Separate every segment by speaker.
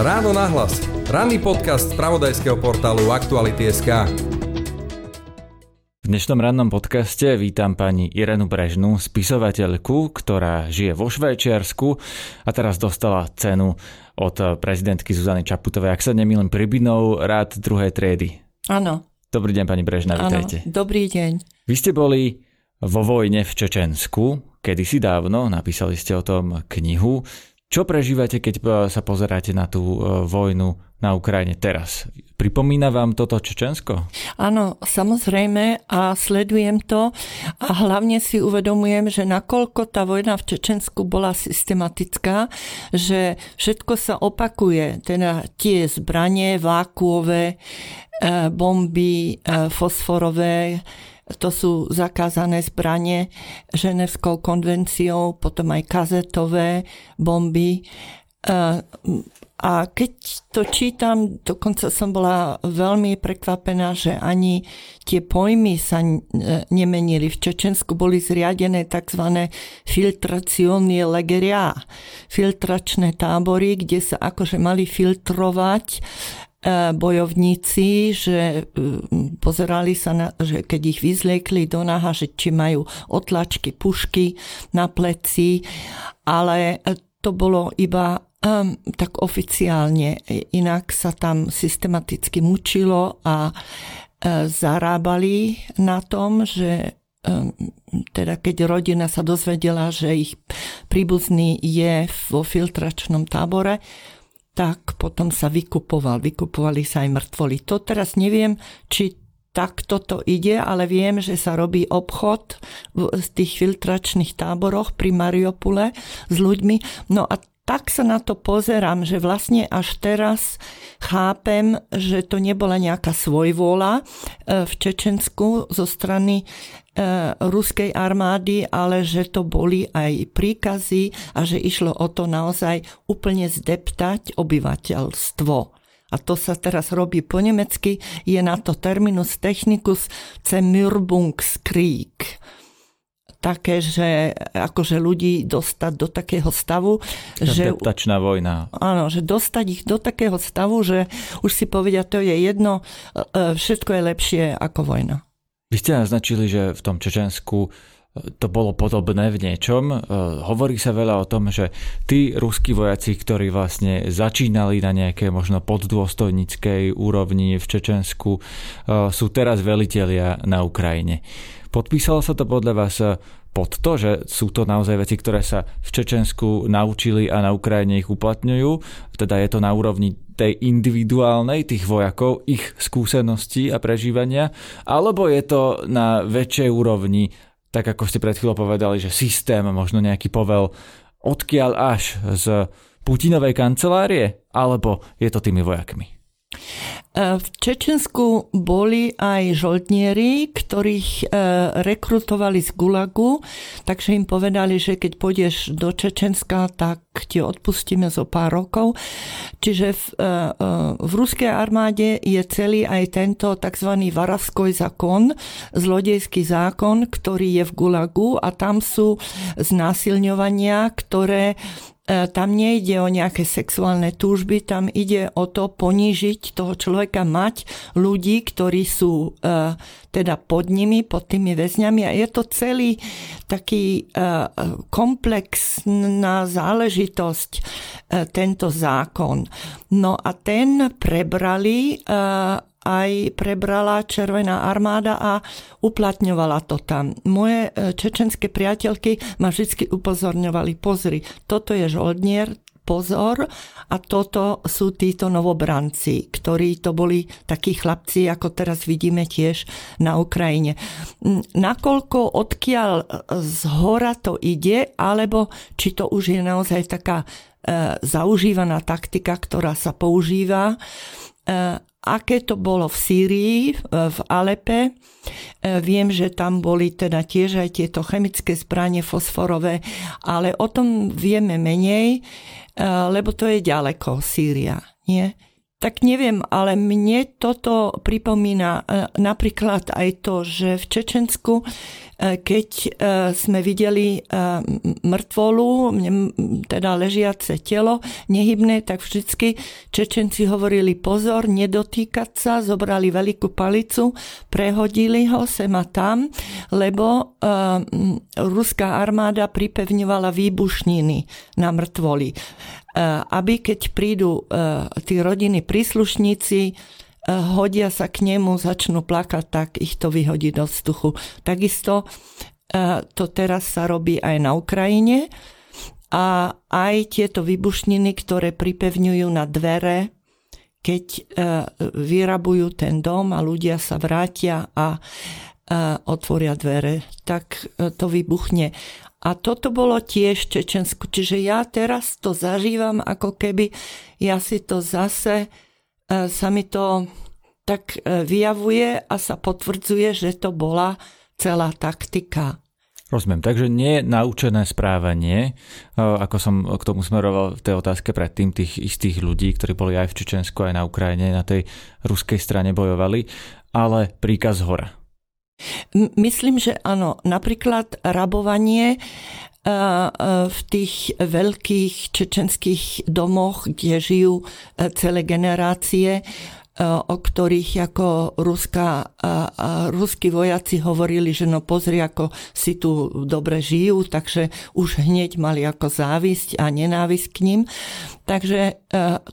Speaker 1: Ráno nahlas. Ranný podcast z pravodajského portálu Aktuality.sk.
Speaker 2: V dnešnom rannom podcaste vítam pani Irenu Brežnú, spisovateľku, ktorá žije vo Švajčiarsku a teraz dostala cenu od prezidentky Zuzany Čaputovej, ak sa nemýlim, Pribinov rád druhej triedy.
Speaker 3: Áno.
Speaker 2: Dobrý deň, pani Brežná, vítajte.
Speaker 3: Dobrý deň.
Speaker 2: Vy ste boli vo vojne v Čečensku, kedysi dávno, napísali ste o tom knihu. Čo prežívate, keď e, sa pozeráte na tú e, vojnu na Ukrajine teraz? Pripomína vám toto Čečensko?
Speaker 3: Áno, samozrejme a sledujem to a hlavne si uvedomujem, že nakoľko tá vojna v Čečensku bola systematická, že všetko sa opakuje, teda tie zbranie vákuové, e, bomby fosforové, to sú zakázané zbranie ženevskou konvenciou, potom aj kazetové bomby. A keď to čítam, dokonca som bola veľmi prekvapená, že ani tie pojmy sa nemenili. V Čečensku boli zriadené tzv. filtraciónne legeria, filtračné tábory, kde sa akože mali filtrovať E, bojovníci, že e, pozerali sa, na, že keď ich vyzliekli do naha, že či majú otlačky, pušky na pleci, ale to bolo iba um, tak oficiálne. Inak sa tam systematicky mučilo a uh, zarábali na tom, že teda keď rodina sa dozvedela, že ich príbuzný je vo filtračnom tábore, tak potom sa vykupoval. Vykupovali sa aj mŕtvoli. To teraz neviem, či takto to ide, ale viem, že sa robí obchod v tých filtračných táboroch pri Mariupole s ľuďmi. No a tak sa na to pozerám, že vlastne až teraz chápem, že to nebola nejaká svojvôľa e, v Čečensku zo strany e, ruskej armády, ale že to boli aj príkazy a že išlo o to naozaj úplne zdeptať obyvateľstvo. A to sa teraz robí po nemecky, je na to terminus technicus Zermürbungskrieg také, že akože ľudí dostať do takého stavu,
Speaker 2: že... Adaptačná vojna.
Speaker 3: Áno, že dostať ich do takého stavu, že už si povedia, to je jedno, e, e, všetko je lepšie ako vojna.
Speaker 2: Vy ste naznačili, že v tom Čečensku e, to bolo podobné v niečom. Hovorí sa veľa o tom, že tí ruskí vojaci, ktorí vlastne začínali na nejaké možno poddôstojníckej úrovni v Čečensku, sú teraz velitelia na Ukrajine. Podpísalo sa to podľa vás eh, pod to, že sú to naozaj veci, ktoré sa v Čečensku naučili a na Ukrajine ich uplatňujú, teda je to na úrovni tej individuálnej, tých vojakov, ich skúseností a prežívania, alebo je to na väčšej úrovni, tak ako ste pred chvíľou povedali, že systém, možno nejaký povel, odkiaľ až z Putinovej kancelárie, alebo je to tými vojakmi?
Speaker 3: E, v Čečensku boli aj žoldnieri, ktorých e, rekrutovali z Gulagu, takže im povedali, že keď pôjdeš do Čečenska, tak ti odpustíme zo pár rokov. Čiže v, e, v ruskej armáde je celý aj tento tzv. Varavskoj zákon, zlodejský zákon, ktorý je v Gulagu a tam sú znásilňovania, ktoré tam nejde o nejaké sexuálne túžby, tam ide o to ponížiť toho človeka, mať ľudí, ktorí sú e, teda pod nimi, pod tými väzňami a je to celý taký e, komplexná záležitosť tento zákon. No a ten prebrali aj prebrala Červená armáda a uplatňovala to tam. Moje e, čečenské priateľky ma vždy upozorňovali, pozri, toto je žoldnier, pozor a toto sú títo novobranci, ktorí to boli takí chlapci, ako teraz vidíme tiež na Ukrajine. Nakoľko odkiaľ z hora to ide, alebo či to už je naozaj taká e, zaužívaná taktika, ktorá sa používa, e, aké to bolo v Sýrii, v Alepe. E, viem, že tam boli teda tiež aj tieto chemické zbranie fosforové, ale o tom vieme menej, e, lebo to je ďaleko, Sýria. Nie? Tak neviem, ale mne toto pripomína napríklad aj to, že v Čečensku E, keď e, sme videli e, mŕtvolu, teda ležiace telo, nehybné, tak vždycky Čečenci hovorili pozor, nedotýkať sa, zobrali veľkú palicu, prehodili ho sem a tam, lebo ruská armáda pripevňovala výbušniny na mŕtvoli. Aby keď prídu tí rodiny príslušníci, hodia sa k nemu, začnú plakať, tak ich to vyhodí do vzduchu. Takisto eh, to teraz sa robí aj na Ukrajine a aj tieto vybušniny, ktoré pripevňujú na dvere, keď eh, vyrabujú ten dom a ľudia sa vrátia a otvoria dvere, tak to vybuchne. A toto bolo tiež Čečensku. Čiže ja teraz to zažívam, ako keby ja si to zase E, sa mi to tak e, vyjavuje a sa potvrdzuje, že to bola celá taktika.
Speaker 2: Rozumiem, takže nie naučené správanie, e, ako som k tomu smeroval v tej otázke predtým, tých istých ľudí, ktorí boli aj v Čečensku, aj na Ukrajine, na tej ruskej strane bojovali, ale príkaz hora.
Speaker 3: Myslím, že áno. Napríklad rabovanie v tých veľkých čečenských domoch, kde žijú celé generácie, o ktorých ako ruská, ruskí vojaci hovorili, že no pozri, ako si tu dobre žijú, takže už hneď mali ako závisť a nenávisť k ním. Takže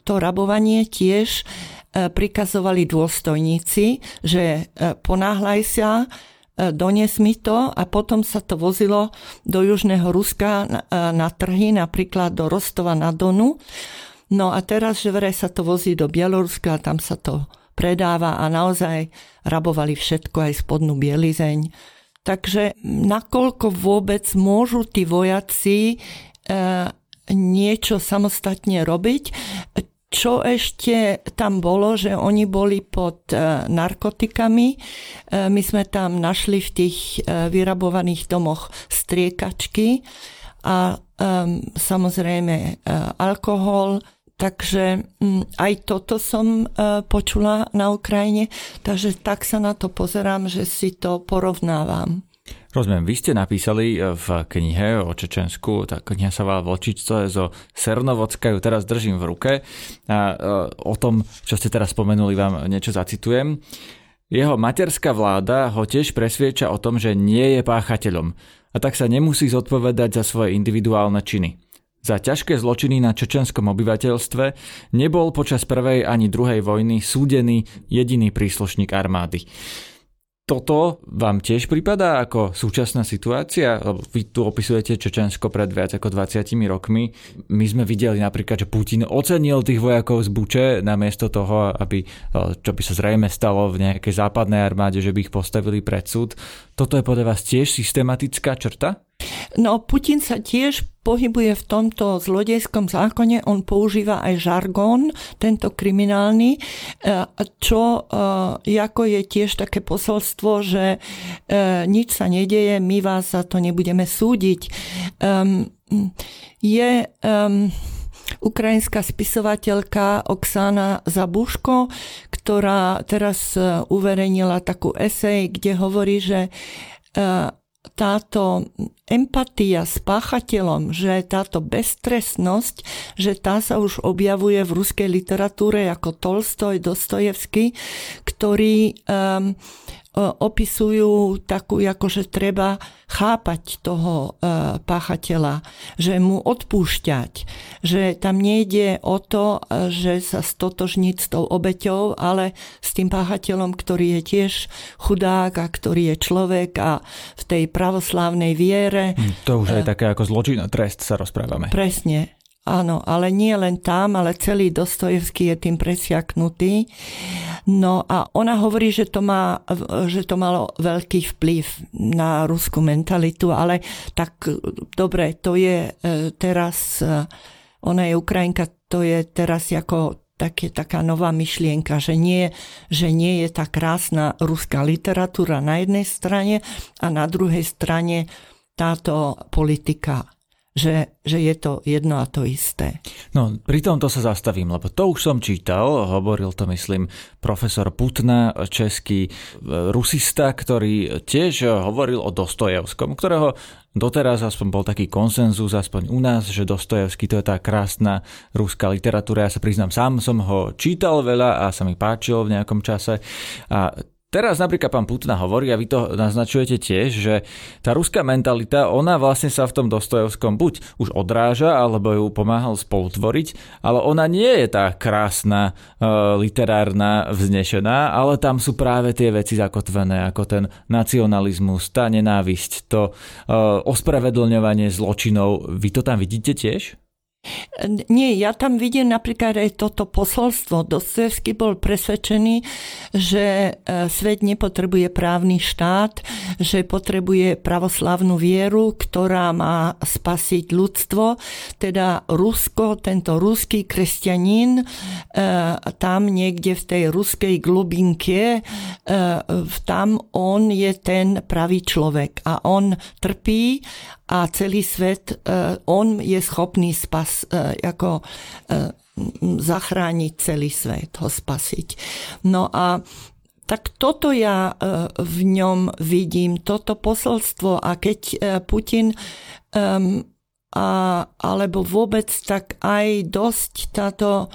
Speaker 3: to rabovanie tiež prikazovali dôstojníci, že ponáhľaj sa, dones mi to a potom sa to vozilo do Južného Ruska na, e, na trhy, napríklad do Rostova na Donu. No a teraz, že vraj sa to vozí do Bieloruska tam sa to predáva a naozaj rabovali všetko, aj spodnú bielizeň. Takže nakoľko vôbec môžu tí vojaci e, niečo samostatne robiť, čo ešte tam bolo, že oni boli pod e, narkotikami. E, my sme tam našli v tých e, vyrabovaných domoch striekačky a samozrejme alkohol, Takže aj toto som počula na Ukrajine, takže tak sa na to pozerám, že si to porovnávam.
Speaker 2: Rozumiem, vy ste napísali e, v knihe o Čečensku, tá kniha sa volá Vlčičco zo Sernovodska, ju teraz držím v ruke a e, o tom, čo ste teraz spomenuli, vám niečo zacitujem. Jeho materská vláda ho tiež presvieča o tom, že nie je páchateľom a tak sa nemusí zodpovedať za svoje individuálne činy. Za ťažké zločiny na čečenskom obyvateľstve nebol počas prvej ani druhej vojny súdený jediný príslušník armády toto vám tiež pripadá ako súčasná situácia? Lebo vy tu opisujete Čečensko pred viac ako 20 rokmi. My sme videli napríklad, že Putin ocenil tých vojakov z Buče namiesto toho, aby, čo by sa zrejme stalo v nejakej západnej armáde, že by ich postavili pred súd. Toto je podľa vás tiež systematická črta?
Speaker 3: No, Putin sa tiež pohybuje v tomto zlodejskom zákone, on používa aj žargón, tento kriminálny, e, čo e, ako je tiež také posolstvo, že e, nič sa nedeje, my vás za to nebudeme súdiť. Je ukrajinská spisovateľka Oksana Zabuško, ktorá teraz uverejnila takú esej, kde hovorí, že táto empatia s páchateľom, že táto beztrestnosť, že tá sa už objavuje v ruskej literatúre ako Tolstoj, Dostojevský, ktorí um, opisujú takú, ako že treba chápať toho e, páchateľa, že mu odpúšťať, že tam nejde o to, e, že sa stotožniť s tou obeťou, ale s tým páchateľom, ktorý je tiež chudák a ktorý je človek a v tej pravoslávnej viere.
Speaker 2: Hm, to už je e, také ako zločin a trest sa rozprávame.
Speaker 3: Presne. Áno, ale nie len tam, ale celý Dostojevský je tým presiaknutý. No a ona hovorí, že to, má, že to malo veľký vplyv na ruskú mentalitu, ale tak dobre, to je e, teraz, e, ona je Ukrajinka, to je teraz ako také, taká nová myšlienka, že nie, že nie je tá krásna ruská literatúra na jednej strane a na druhej strane táto politika že, že je to jedno a to isté.
Speaker 2: No, pri tomto sa zastavím, lebo to už som čítal, hovoril to myslím profesor Putna, český e, rusista, ktorý tiež hovoril o Dostojevskom, ktorého doteraz aspoň bol taký konsenzus, aspoň u nás, že Dostojevský to je tá krásna ruská literatúra. Ja sa priznám, sám som ho čítal veľa a sa mi páčil v nejakom čase. A Teraz napríklad pán Putna hovorí, a vy to naznačujete tiež, že tá ruská mentalita, ona vlastne sa v tom Dostojevskom buď už odráža, alebo ju pomáhal spolutvoriť, ale ona nie je tá krásna, e, literárna, vznešená, ale tam sú práve tie veci zakotvené, ako ten nacionalizmus, tá nenávisť, to e, ospravedlňovanie zločinov. Vy to tam vidíte tiež?
Speaker 3: Nie, ja tam vidím napríklad aj toto posolstvo. Dostojevský bol presvedčený, že e, svet nepotrebuje právny štát, že potrebuje pravoslavnú vieru, ktorá má spasiť ľudstvo. Teda Rusko, tento ruský kresťanín, e, tam niekde v tej ruskej glubinke, e, tam on je ten pravý človek a on trpí a celý svet, e, on je schopný spas, e, ako e, zachrániť celý svet, ho spasiť. No a tak toto ja v ňom vidím, toto posolstvo a keď Putin um, a, alebo vôbec tak aj dosť táto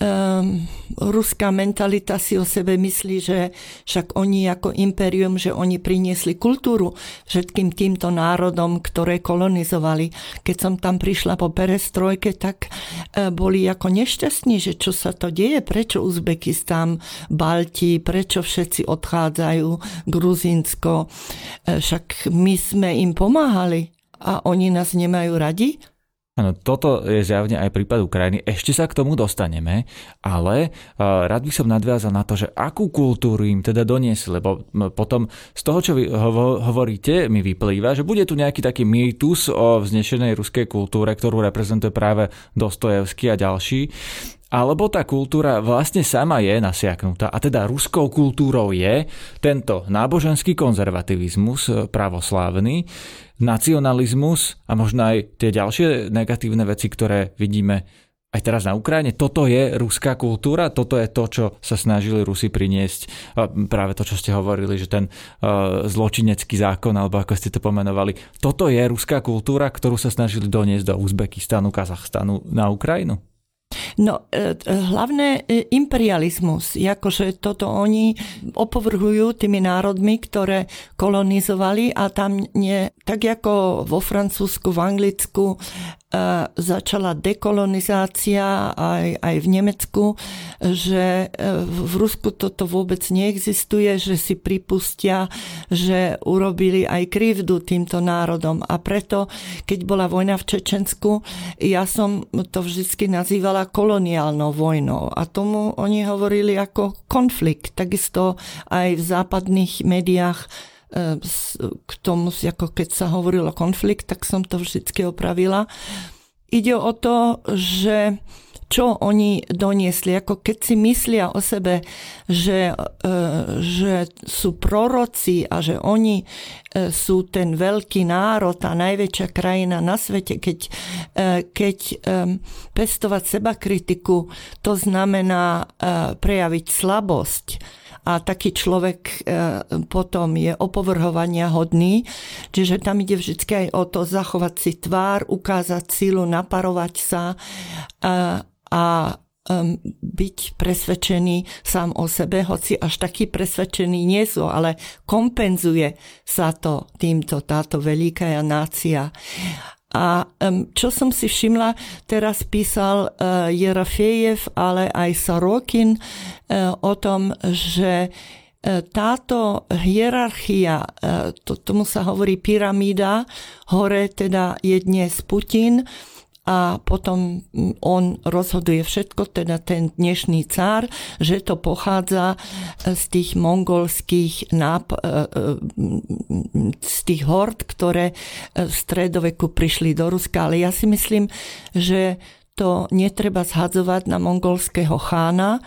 Speaker 3: um, ruská mentalita si o sebe myslí, že však oni ako imperium, že oni priniesli kultúru všetkým týmto národom, ktoré kolonizovali. Keď som tam prišla po perestrojke, tak uh, boli ako nešťastní, že čo sa to deje, prečo Uzbekistán, Balti, prečo všetci odchádzajú, Gruzinsko, uh, však my sme im pomáhali a oni nás nemajú radi?
Speaker 2: Áno, toto je zjavne aj prípad Ukrajiny. Ešte sa k tomu dostaneme, ale uh, rád by som nadviazal na to, že akú kultúru im teda doniesli, lebo potom z toho, čo vy hovoríte, mi vyplýva, že bude tu nejaký taký mýtus o vznešenej ruskej kultúre, ktorú reprezentuje práve Dostojevský a ďalší. Alebo tá kultúra vlastne sama je nasiaknutá. A teda ruskou kultúrou je tento náboženský konzervativizmus e, pravoslávny, nacionalizmus a možno aj tie ďalšie negatívne veci, ktoré vidíme aj teraz na Ukrajine. Toto je ruská kultúra, toto je to, čo sa snažili Rusi priniesť. Práve to, čo ste hovorili, že ten uh, zločinecký zákon, alebo ako ste to pomenovali. Toto je ruská kultúra, ktorú sa snažili doniesť do Uzbekistanu, Kazachstanu na Ukrajinu?
Speaker 3: No, e, hlavné e, imperializmus, akože toto oni opovrhujú tými národmi, ktoré kolonizovali a tam nie, tak ako vo Francúzsku, v Anglicku, začala dekolonizácia aj, aj v Nemecku, že e, v Rusku toto vôbec neexistuje, že si pripustia, že urobili aj krivdu týmto národom. A preto, keď bola vojna v Čečensku, ja som to vždy nazývala koloniálnou vojnou. A tomu oni hovorili ako konflikt. Takisto aj v západných médiách k tomu, ako keď sa hovorilo konflikt, tak som to vždy opravila. Ide o to, že čo oni doniesli, ako keď si myslia o sebe, že, e, že sú proroci a že oni e, sú ten veľký národ a najväčšia krajina na svete, keď, e, keď pestovať seba kritiku, to znamená prejaviť slabosť a taký človek e, potom je opovrhovania hodný. Čiže tam ide vždy aj o to zachovať si tvár, ukázať sílu, naparovať sa a, a byť presvedčený sám o sebe, hoci až taký presvedčený nie sú, ale kompenzuje sa to týmto, táto veľká nácia. A čo som si všimla, teraz písal uh, Jerafejev, ale aj Sorokin uh, o tom, že uh, táto hierarchia, to, tomu sa hovorí pyramída, hore teda je dnes Putin, a potom on rozhoduje všetko, teda ten dnešný cár, že to pochádza z tých mongolských náp- e, e, z tých hord, ktoré v stredoveku prišli do Ruska. Ale ja si myslím, že to netreba zhadzovať na mongolského chána,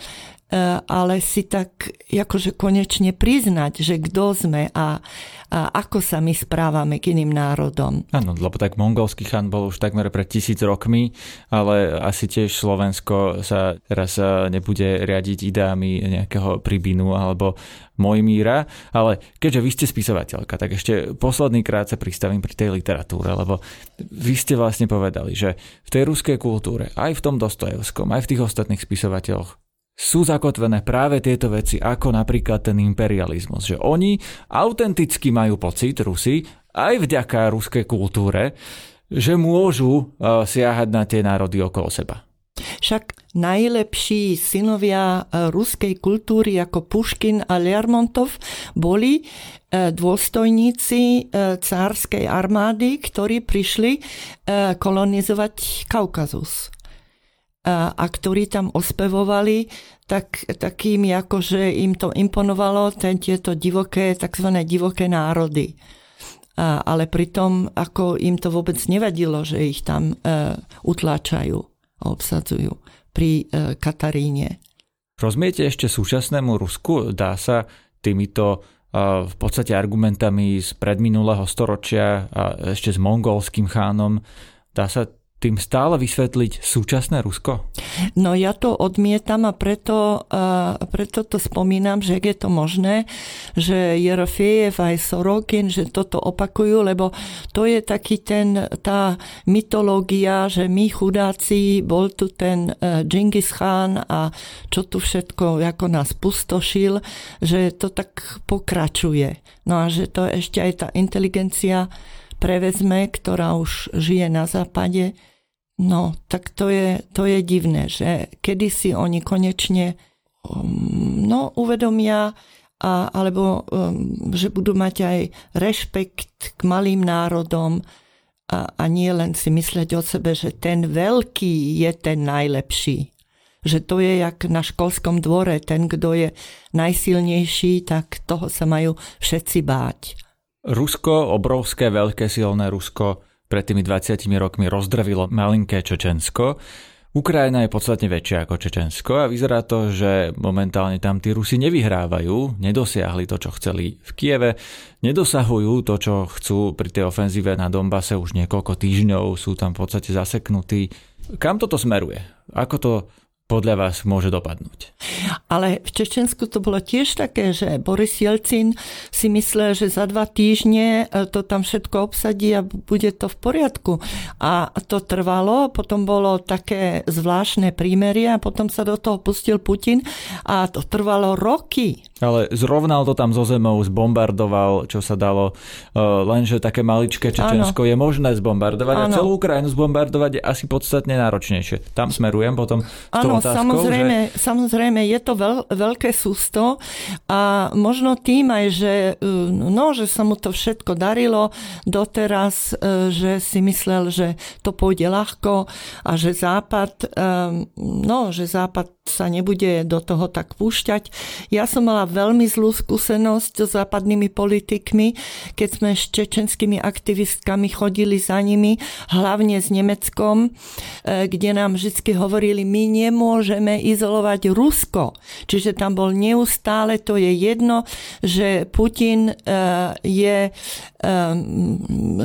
Speaker 3: ale si tak akože konečne priznať, že kto sme a, a ako sa my správame k iným národom.
Speaker 2: Áno, lebo tak mongolský chan bol už takmer pred tisíc rokmi, ale asi tiež Slovensko sa teraz e, nebude riadiť ideami nejakého Pribinu alebo Mojmíra, ale keďže vy ste spisovateľka, tak ešte posledný krát sa pristavím pri tej literatúre, lebo vy ste vlastne povedali, že v tej ruskej kultúre, aj v tom Dostojevskom, aj v tých ostatných spisovateľoch sú zakotvené práve tieto veci, ako napríklad ten imperializmus. Že oni autenticky majú pocit, Rusi, aj vďaka ruskej kultúre, že môžu uh, siahať na tie národy okolo seba.
Speaker 3: Však najlepší synovia uh, ruskej kultúry ako Puškin a Lermontov boli uh, dôstojníci cárskej armády, ktorí prišli kolonizovať Kaukazus a ktorí tam ospevovali tak, takými, akože im to imponovalo, ten, tieto divoké, tzv. divoké národy. A, ale pritom, ako im to vôbec nevadilo, že ich tam e, utláčajú a obsadzujú pri e, Kataríne.
Speaker 2: Rozumiete ešte súčasnému Rusku? Dá sa týmito e, v podstate argumentami z predminulého storočia a ešte s mongolským chánom, dá sa tým stále vysvetliť súčasné Rusko?
Speaker 3: No ja to odmietam a preto, a preto to spomínam, že je to možné, že Jerofejev aj Sorokin, že toto opakujú, lebo to je taký ten, tá mytológia, že my chudáci, bol tu ten Džingis Khan a čo tu všetko ako nás pustošil, že to tak pokračuje. No a že to ešte aj tá inteligencia prevezme, ktorá už žije na západe, no tak to je, to je divné, že kedy si oni konečne um, no, uvedomia, a, alebo um, že budú mať aj rešpekt k malým národom a, a nie len si mysleť o sebe, že ten veľký je ten najlepší. Že to je jak na školskom dvore, ten, kto je najsilnejší, tak toho sa majú všetci báť.
Speaker 2: Rusko, obrovské, veľké, silné Rusko, pred tými 20 rokmi rozdrvilo malinké Čečensko. Ukrajina je podstatne väčšia ako Čečensko a vyzerá to, že momentálne tam tí Rusi nevyhrávajú, nedosiahli to, čo chceli v Kieve, nedosahujú to, čo chcú pri tej ofenzíve na Dombase už niekoľko týždňov, sú tam v podstate zaseknutí. Kam toto smeruje? Ako to podľa vás môže dopadnúť?
Speaker 3: Ale v Čečensku to bolo tiež také, že Boris Jelcin si myslel, že za dva týždne e, to tam všetko obsadí a bude to v poriadku. A to trvalo, potom bolo také zvláštne prímerie a potom sa do toho pustil Putin a to trvalo roky.
Speaker 2: Ale zrovnal to tam zo zemou, zbombardoval, čo sa dalo, e, lenže také maličké Čečensko ano. je možné zbombardovať ano. a celú Ukrajinu zbombardovať je asi podstatne náročnejšie. Tam smerujem potom s tou otázkou,
Speaker 3: samozrejme,
Speaker 2: že...
Speaker 3: samozrejme, je to veľ, veľké sústo a možno tým aj, že, e, no, že sa mu to všetko darilo doteraz, e, že si myslel, že to pôjde ľahko a že Západ, no, že Západ sa nebude do toho tak púšťať. Ja som mala veľmi zlú skúsenosť so západnými politikmi, keď sme s čečenskými aktivistkami chodili za nimi, hlavne s Nemeckom, e, kde nám vždy hovorili, my nemôžeme izolovať Rusko. Čiže tam bol neustále, to je jedno, že Putin e, je e,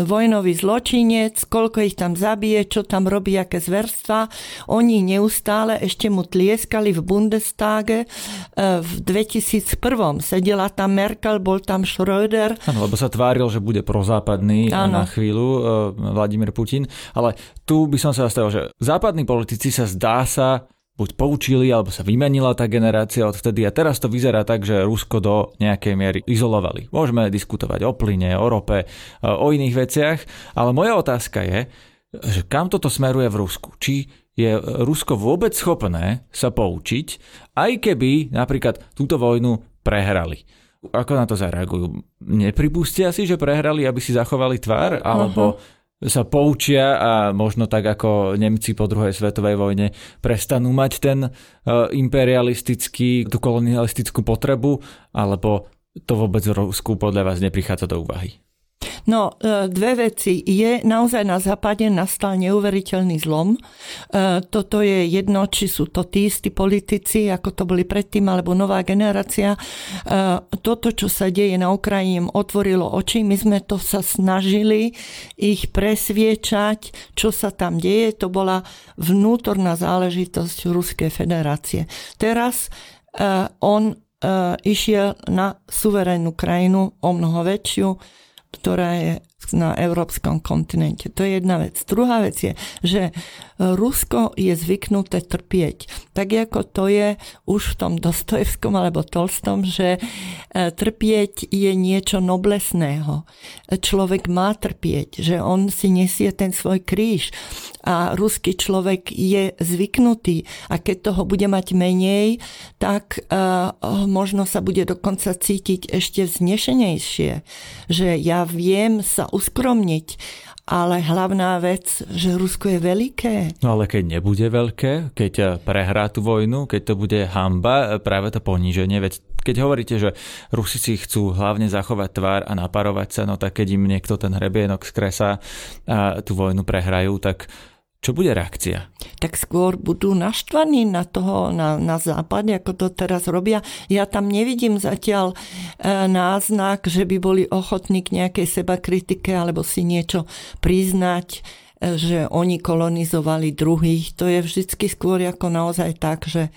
Speaker 3: vojnový zločinec, koľko ich tam zabije, čo tam robí, aké zverstva. Oni neustále ešte mu tlieskajú získali v Bundestage e, v 2001. Sedela tam Merkel, bol tam Schröder.
Speaker 2: Áno, lebo sa tváril, že bude prozápadný ano. na chvíľu e, Vladimír Putin. Ale tu by som sa zastavil, že západní politici sa zdá sa buď poučili, alebo sa vymenila tá generácia odvtedy a teraz to vyzerá tak, že Rusko do nejakej miery izolovali. Môžeme diskutovať o plyne, o rope, o iných veciach, ale moja otázka je, že kam toto smeruje v Rusku? Či je Rusko vôbec schopné sa poučiť, aj keby napríklad túto vojnu prehrali. Ako na to zareagujú? Nepripustia si, že prehrali, aby si zachovali tvár? Alebo uh-huh. sa poučia a možno tak ako Nemci po druhej svetovej vojne prestanú mať ten uh, imperialistický, tú kolonialistickú potrebu? Alebo to vôbec v Rusku podľa vás neprichádza do úvahy?
Speaker 3: No, e, dve veci. Je naozaj na západe nastal neuveriteľný zlom. E, toto je jedno, či sú to tí istí politici, ako to boli predtým, alebo nová generácia. E, toto, čo sa deje na Ukrajine, otvorilo oči. My sme to sa snažili ich presviečať, čo sa tam deje. To bola vnútorná záležitosť Ruskej federácie. Teraz on išiel na suverénnu krajinu, o mnoho väčšiu, ktorá je na európskom kontinente. To je jedna vec. Druhá vec je, že Rusko je zvyknuté trpieť. Tak ako to je už v tom Dostojevskom alebo Tolstom, že e, trpieť je niečo noblesného. Človek má trpieť, že on si nesie ten svoj kríž a ruský človek je zvyknutý a keď toho bude mať menej, tak uh, možno sa bude dokonca cítiť ešte vznešenejšie, že ja viem sa uskromniť ale hlavná vec, že Rusko je veľké.
Speaker 2: No ale keď nebude veľké, keď prehrá tú vojnu, keď to bude hamba, práve to poníženie, veď keď hovoríte, že Rusi si chcú hlavne zachovať tvár a naparovať sa, no tak keď im niekto ten hrebienok skresá a tú vojnu prehrajú, tak čo bude reakcia?
Speaker 3: Tak skôr budú naštvaní na toho, na, na západe, ako to teraz robia. Ja tam nevidím zatiaľ e, náznak, že by boli ochotní k nejakej seba kritike alebo si niečo priznať, e, že oni kolonizovali druhých. To je vždycky skôr ako naozaj tak, že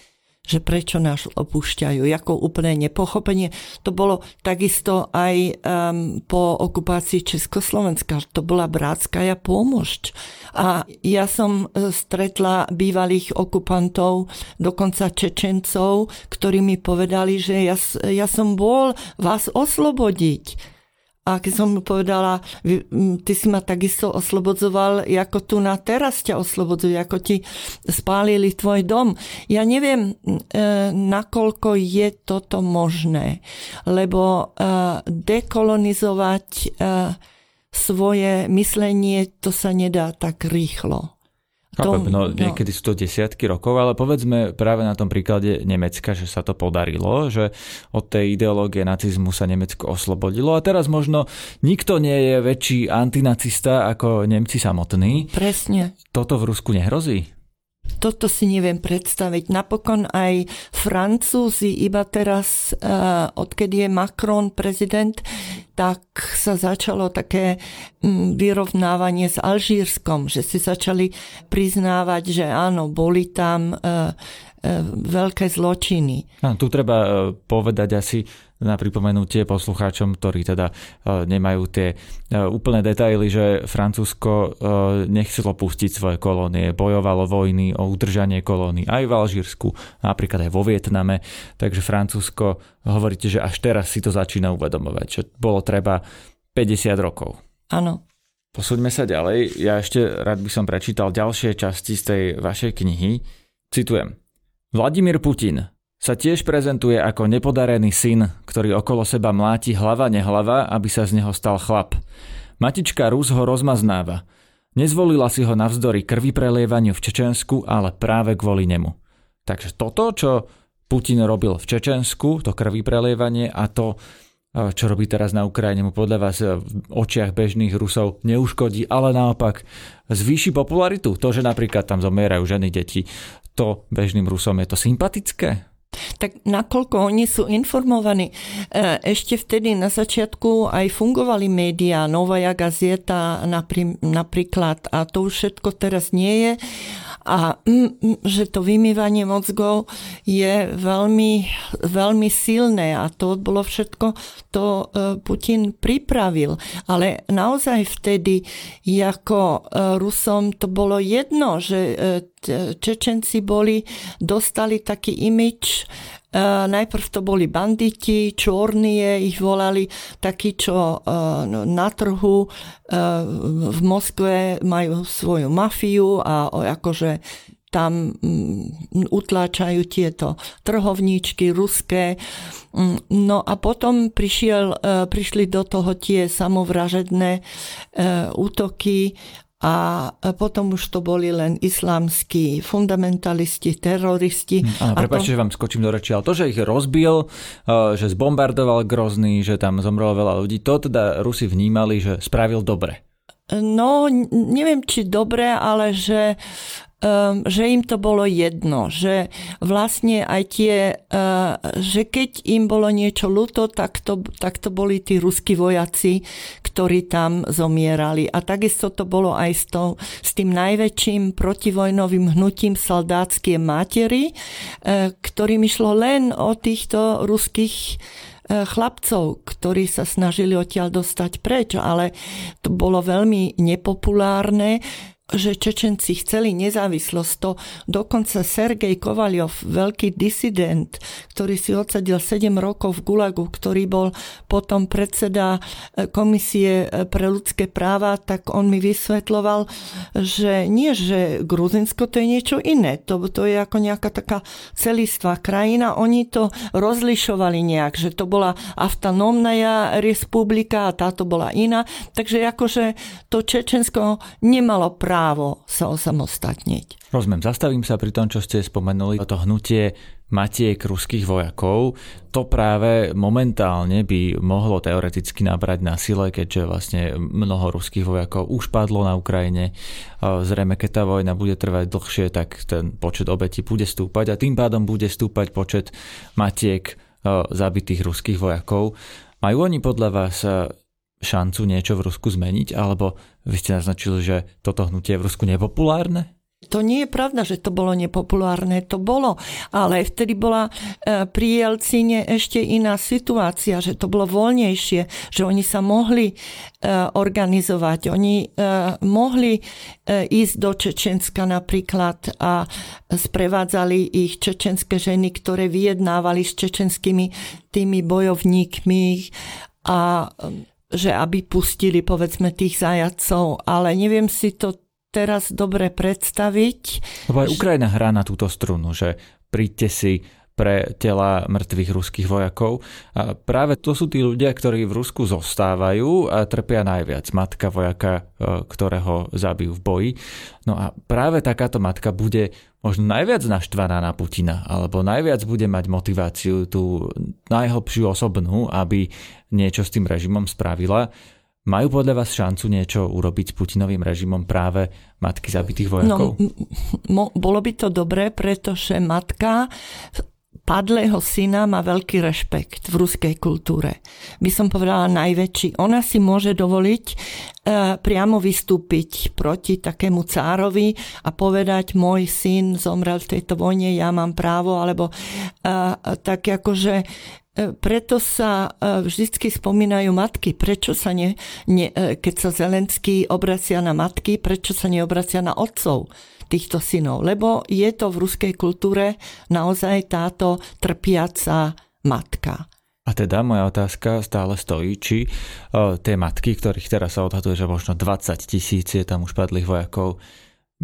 Speaker 3: že prečo nás opúšťajú, ako úplné nepochopenie. To bolo takisto aj um, po okupácii Československa, to bola bratská pomôžť. A ja som e, stretla bývalých okupantov, dokonca Čečencov, ktorí mi povedali, že ja, ja som bol vás oslobodiť a keď som mu povedala, ty si ma takisto oslobodzoval, ako tu na teraz ťa oslobodzujú, ako ti spálili tvoj dom. Ja neviem, e, nakoľko je toto možné, lebo e, dekolonizovať e, svoje myslenie, to sa nedá tak rýchlo.
Speaker 2: Chápem, no, no niekedy sú to desiatky rokov, ale povedzme práve na tom príklade Nemecka, že sa to podarilo, že od tej ideológie nacizmu sa Nemecko oslobodilo a teraz možno nikto nie je väčší antinacista ako Nemci samotní.
Speaker 3: Presne.
Speaker 2: Toto v Rusku nehrozí?
Speaker 3: Toto si neviem predstaviť. Napokon aj Francúzi iba teraz, uh, odkedy je Macron prezident, tak sa začalo také mm, vyrovnávanie s Alžírskom, že si začali priznávať, že áno, boli tam uh, veľké zločiny.
Speaker 2: A tu treba povedať asi, na pripomenutie poslucháčom, ktorí teda e, nemajú tie e, úplné detaily, že Francúzsko e, nechcelo pustiť svoje kolónie, bojovalo vojny o udržanie kolóny aj v Alžírsku, napríklad aj vo Vietname, takže Francúzsko hovoríte, že až teraz si to začína uvedomovať, že bolo treba 50 rokov.
Speaker 3: Áno.
Speaker 2: Posúďme sa ďalej. Ja ešte rád by som prečítal ďalšie časti z tej vašej knihy. Citujem. Vladimír Putin, sa tiež prezentuje ako nepodarený syn, ktorý okolo seba mláti hlava nehlava, aby sa z neho stal chlap. Matička Rus ho rozmaznáva. Nezvolila si ho navzdory krvi prelievaniu v Čečensku, ale práve kvôli nemu. Takže toto, čo Putin robil v Čečensku, to krvi prelievanie a to, čo robí teraz na Ukrajine, mu podľa vás v očiach bežných Rusov neuškodí, ale naopak zvýši popularitu. To, že napríklad tam zomierajú ženy, deti, to bežným Rusom je to sympatické?
Speaker 3: Tak nakoľko oni sú informovaní. E, ešte vtedy na začiatku aj fungovali médiá, Novaja gazeta napríklad a to už všetko teraz nie je a mm, mm, že to vymývanie mozgov je veľmi, veľmi silné a to bolo všetko, to e, Putin pripravil. Ale naozaj vtedy ako e, Rusom to bolo jedno, že e, Čečenci boli, dostali taký imič najprv to boli banditi, čornie ich volali, takí, čo no, na trhu v Moskve majú svoju mafiu a akože tam mm, utláčajú tieto trhovníčky ruské. Mm, no a potom prišiel, prišli do toho tie samovražedné útoky a potom už to boli len islamskí fundamentalisti, teroristi.
Speaker 2: Hm, áno, prepáčte, to... že vám skočím do reči, ale to, že ich rozbil, eh, že zbombardoval Grozný, že tam zomrelo veľa ľudí, to teda Rusi vnímali, že spravil dobre.
Speaker 3: No, neviem, či dobre, ale že um, že im to bolo jedno, že vlastne aj tie, uh, že keď im bolo niečo ľúto, tak to, tak to boli tí ruskí vojaci, ktorí tam zomierali. A takisto to bolo aj s, to, s tým najväčším protivojnovým hnutím saldátskie matery, uh, ktorým išlo len o týchto ruských uh, chlapcov, ktorí sa snažili odtiaľ dostať preč, ale to bolo veľmi nepopulárne že Čečenci chceli nezávislosť. To dokonca Sergej Kovaliov, veľký disident, ktorý si odsadil 7 rokov v Gulagu, ktorý bol potom predseda e, Komisie e, pre ľudské práva, tak on mi vysvetloval, že nie, že Gruzinsko to je niečo iné. To, to je ako nejaká taká celistvá krajina. Oni to rozlišovali nejak, že to bola autonómna republika a táto bola iná. Takže akože to Čečensko nemalo právo právo sa osamostatniť.
Speaker 2: Rozumiem, zastavím sa pri tom, čo ste spomenuli, to hnutie matiek ruských vojakov. To práve momentálne by mohlo teoreticky nabrať na sile, keďže vlastne mnoho ruských vojakov už padlo na Ukrajine. Zrejme, keď tá vojna bude trvať dlhšie, tak ten počet obetí bude stúpať a tým pádom bude stúpať počet matiek zabitých ruských vojakov. Majú oni podľa vás šancu niečo v Rusku zmeniť? Alebo vy ste naznačili, že toto hnutie je v Rusku nepopulárne?
Speaker 3: To nie je pravda, že to bolo nepopulárne, to bolo, ale vtedy bola e, pri Jelcine ešte iná situácia, že to bolo voľnejšie, že oni sa mohli e, organizovať, oni e, mohli ísť do Čečenska napríklad a sprevádzali ich čečenské ženy, ktoré vyjednávali s čečenskými tými bojovníkmi a že aby pustili povedzme tých zajacov, ale neviem si to teraz dobre predstaviť.
Speaker 2: Lebo aj Ukrajina hrá na túto strunu, že príďte si pre tela mŕtvych ruských vojakov. A práve to sú tí ľudia, ktorí v Rusku zostávajú a trpia najviac. Matka vojaka, e, ktorého zabijú v boji. No a práve takáto matka bude možno najviac naštvaná na Putina, alebo najviac bude mať motiváciu tú najhlbšiu osobnú, aby niečo s tým režimom spravila. Majú podľa vás šancu niečo urobiť s Putinovým režimom práve matky zabitých vojakov? No,
Speaker 3: mo, bolo by to dobré, pretože matka padlého syna má veľký rešpekt v ruskej kultúre. By som povedala najväčší. Ona si môže dovoliť e, priamo vystúpiť proti takému cárovi a povedať, môj syn zomrel v tejto vojne, ja mám právo, alebo e, tak akože e, preto sa vždycky spomínajú matky. Prečo sa ne, ne, keď sa Zelenský obracia na matky, prečo sa neobracia na otcov? Týchto synov, lebo je to v ruskej kultúre naozaj táto trpiaca matka.
Speaker 2: A teda moja otázka stále stojí, či o, tie matky, ktorých teraz sa odhaduje, že možno 20 tisíc je tam už padlých vojakov,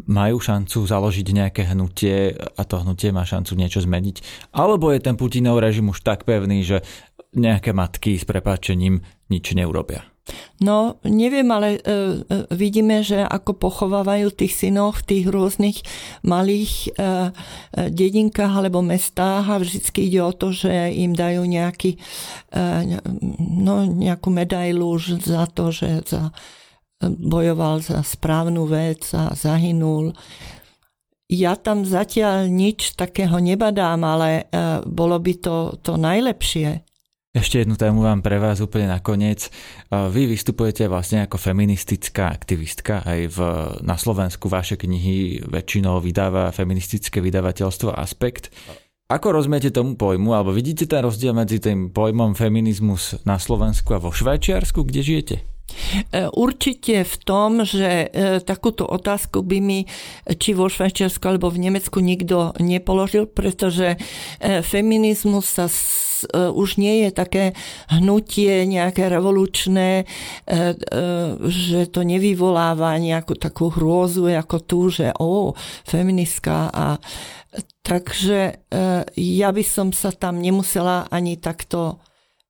Speaker 2: majú šancu založiť nejaké hnutie a to hnutie má šancu niečo zmeniť? Alebo je ten Putinov režim už tak pevný, že nejaké matky s prepáčením nič neurobia?
Speaker 3: No, neviem, ale e, e, vidíme, že ako pochovávajú tých synov v tých rôznych malých e, e, dedinkách alebo mestách a vždycky ide o to, že im dajú nejaký, e, no, nejakú medailu za to, že za, e, bojoval za správnu vec a zahynul. Ja tam zatiaľ nič takého nebadám, ale e, bolo by to, to najlepšie.
Speaker 2: Ešte jednu tému vám pre vás úplne nakoniec. Vy vystupujete vlastne ako feministická aktivistka aj v, na Slovensku. Vaše knihy väčšinou vydáva feministické vydavateľstvo Aspekt. Ako rozumiete tomu pojmu, alebo vidíte ten rozdiel medzi tým pojmom feminizmus na Slovensku a vo Švajčiarsku, kde žijete?
Speaker 3: E, určite v tom, že e, takúto otázku by mi či vo Švajčiarsku alebo v Nemecku nikto nepoložil, pretože e, feminizmus sa už nie je také hnutie nejaké revolučné, že to nevyvoláva nejakú takú hrôzu ako tu, že o, feministka a takže ja by som sa tam nemusela ani takto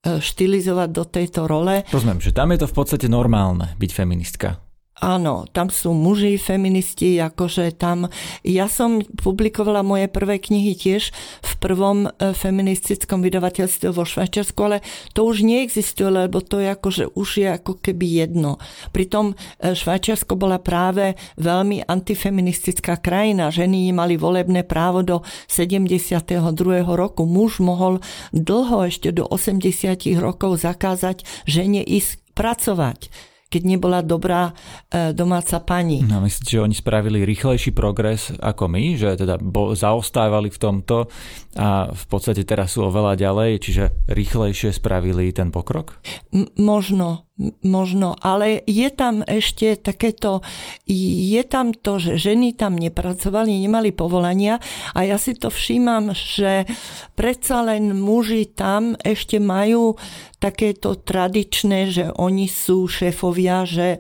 Speaker 3: štilizovať do tejto role.
Speaker 2: Rozumiem, že tam je to v podstate normálne byť feministka.
Speaker 3: Áno, tam sú muži, feministi, akože tam... Ja som publikovala moje prvé knihy tiež v prvom e, feministickom vydavateľstve vo Švajčiarsku, ale to už neexistuje, lebo to je akože už je ako keby jedno. Pritom e, Švajčiarsko bola práve veľmi antifeministická krajina. Ženy mali volebné právo do 72. roku. Muž mohol dlho ešte do 80 rokov zakázať žene ísť pracovať keď nebola dobrá e, domáca pani.
Speaker 2: No, myslím, že oni spravili rýchlejší progres ako my, že teda zaostávali v tomto a v podstate teraz sú oveľa ďalej, čiže rýchlejšie spravili ten pokrok?
Speaker 3: M- možno, možno, ale je tam ešte takéto, je tam to, že ženy tam nepracovali, nemali povolania a ja si to všímam, že predsa len muži tam ešte majú takéto tradičné, že oni sú šéfovia, že e,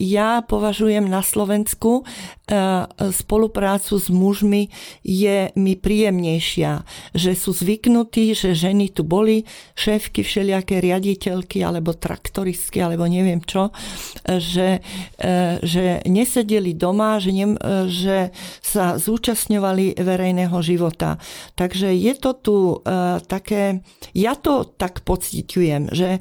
Speaker 3: ja považujem na Slovensku spoluprácu s mužmi je mi príjemnejšia, že sú zvyknutí, že ženy tu boli, šéfky všelijaké riaditeľky alebo traktory teroristky alebo neviem čo, že, e, že nesedeli doma, že, ne, e, že sa zúčastňovali verejného života. Takže je to tu e, také, ja to tak pociťujem, že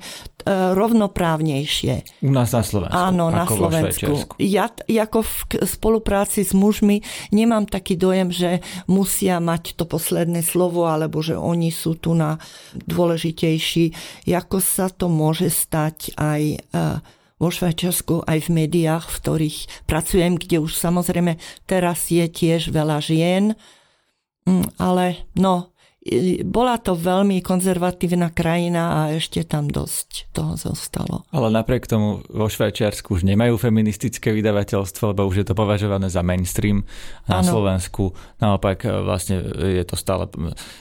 Speaker 3: rovnoprávnejšie.
Speaker 2: U nás na Slovensku.
Speaker 3: Áno, na Slovensku. Ja ako v spolupráci s mužmi nemám taký dojem, že musia mať to posledné slovo, alebo že oni sú tu na dôležitejší. Ako sa to môže stať aj e, vo Švajčiarsku, aj v médiách, v ktorých pracujem, kde už samozrejme teraz je tiež veľa žien, mm, ale no, bola to veľmi konzervatívna krajina a ešte tam dosť toho zostalo.
Speaker 2: Ale napriek tomu vo Švajčiarsku už nemajú feministické vydavateľstvo, lebo už je to považované za mainstream. Na ano. Slovensku naopak e, vlastne je to stále,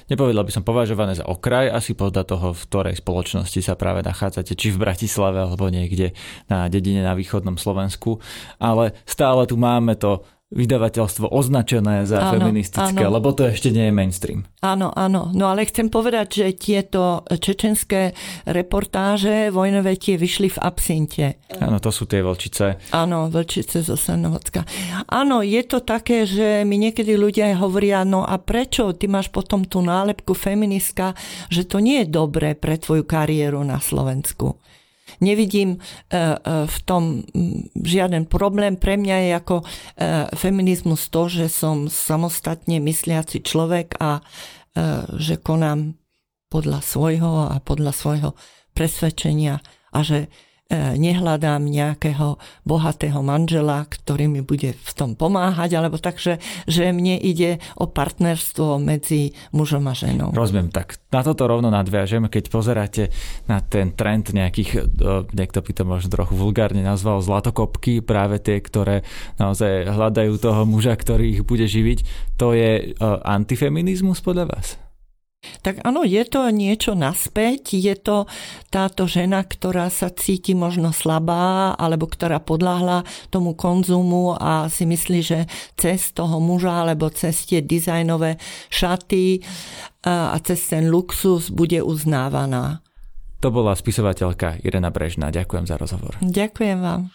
Speaker 2: nepovedal by som považované za okraj, asi podľa toho, v ktorej spoločnosti sa práve nachádzate, či v Bratislave alebo niekde na dedine na východnom Slovensku. Ale stále tu máme to vydavateľstvo označené za áno, feministické, áno. lebo to ešte nie je mainstream.
Speaker 3: Áno, áno. No ale chcem povedať, že tieto čečenské reportáže vojnové tie vyšli v absinte.
Speaker 2: Áno, to sú tie vlčice.
Speaker 3: Áno, vlčice zo Senovodska. Áno, je to také, že mi niekedy ľudia hovoria, no a prečo ty máš potom tú nálepku feministka, že to nie je dobré pre tvoju kariéru na Slovensku nevidím e, e, v tom žiaden problém. Pre mňa je ako e, feminizmus to, že som samostatne mysliaci človek a že konám podľa svojho a podľa svojho presvedčenia a že nehľadám nejakého bohatého manžela, ktorý mi bude v tom pomáhať, alebo takže, že mne ide o partnerstvo medzi mužom a ženou.
Speaker 2: Rozumiem, tak na toto rovno nadviažem, keď pozeráte na ten trend nejakých, e, niekto by to možno trochu vulgárne nazval zlatokopky, práve tie, ktoré naozaj hľadajú toho muža, ktorý ich bude živiť, to je e, antifeminizmus podľa vás?
Speaker 3: Tak áno, je to niečo naspäť, je to táto žena, ktorá sa cíti možno slabá, alebo ktorá podľahla tomu konzumu a si myslí, že cez toho muža, alebo cez tie dizajnové šaty a cez ten luxus bude uznávaná.
Speaker 2: To bola spisovateľka Irena Brežná. Ďakujem za rozhovor.
Speaker 3: Ďakujem vám.